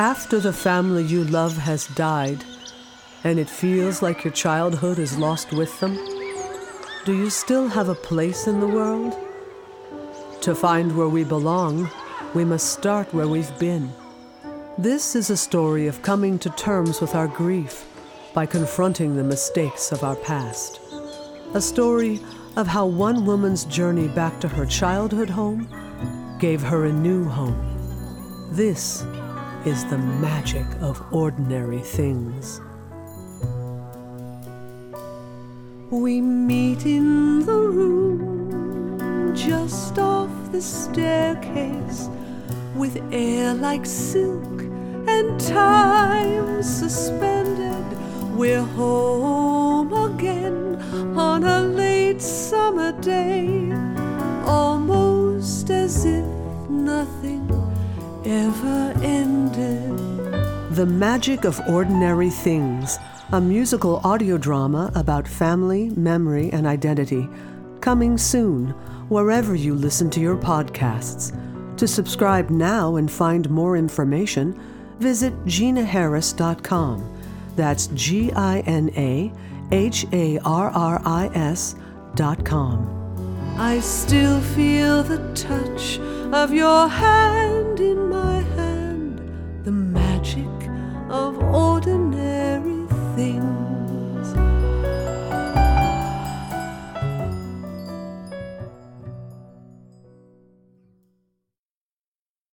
After the family you love has died, and it feels like your childhood is lost with them, do you still have a place in the world? To find where we belong, we must start where we've been. This is a story of coming to terms with our grief by confronting the mistakes of our past. A story of how one woman's journey back to her childhood home gave her a new home. This is the magic of ordinary things. We meet in the room just off the staircase with air like silk and time suspended. We're on a late summer day, almost as if nothing ever ended. The Magic of Ordinary Things, a musical audio drama about family, memory, and identity, coming soon wherever you listen to your podcasts. To subscribe now and find more information, visit ginaharris.com. That's G I N A H A R R I S dot com. I still feel the touch of your hand in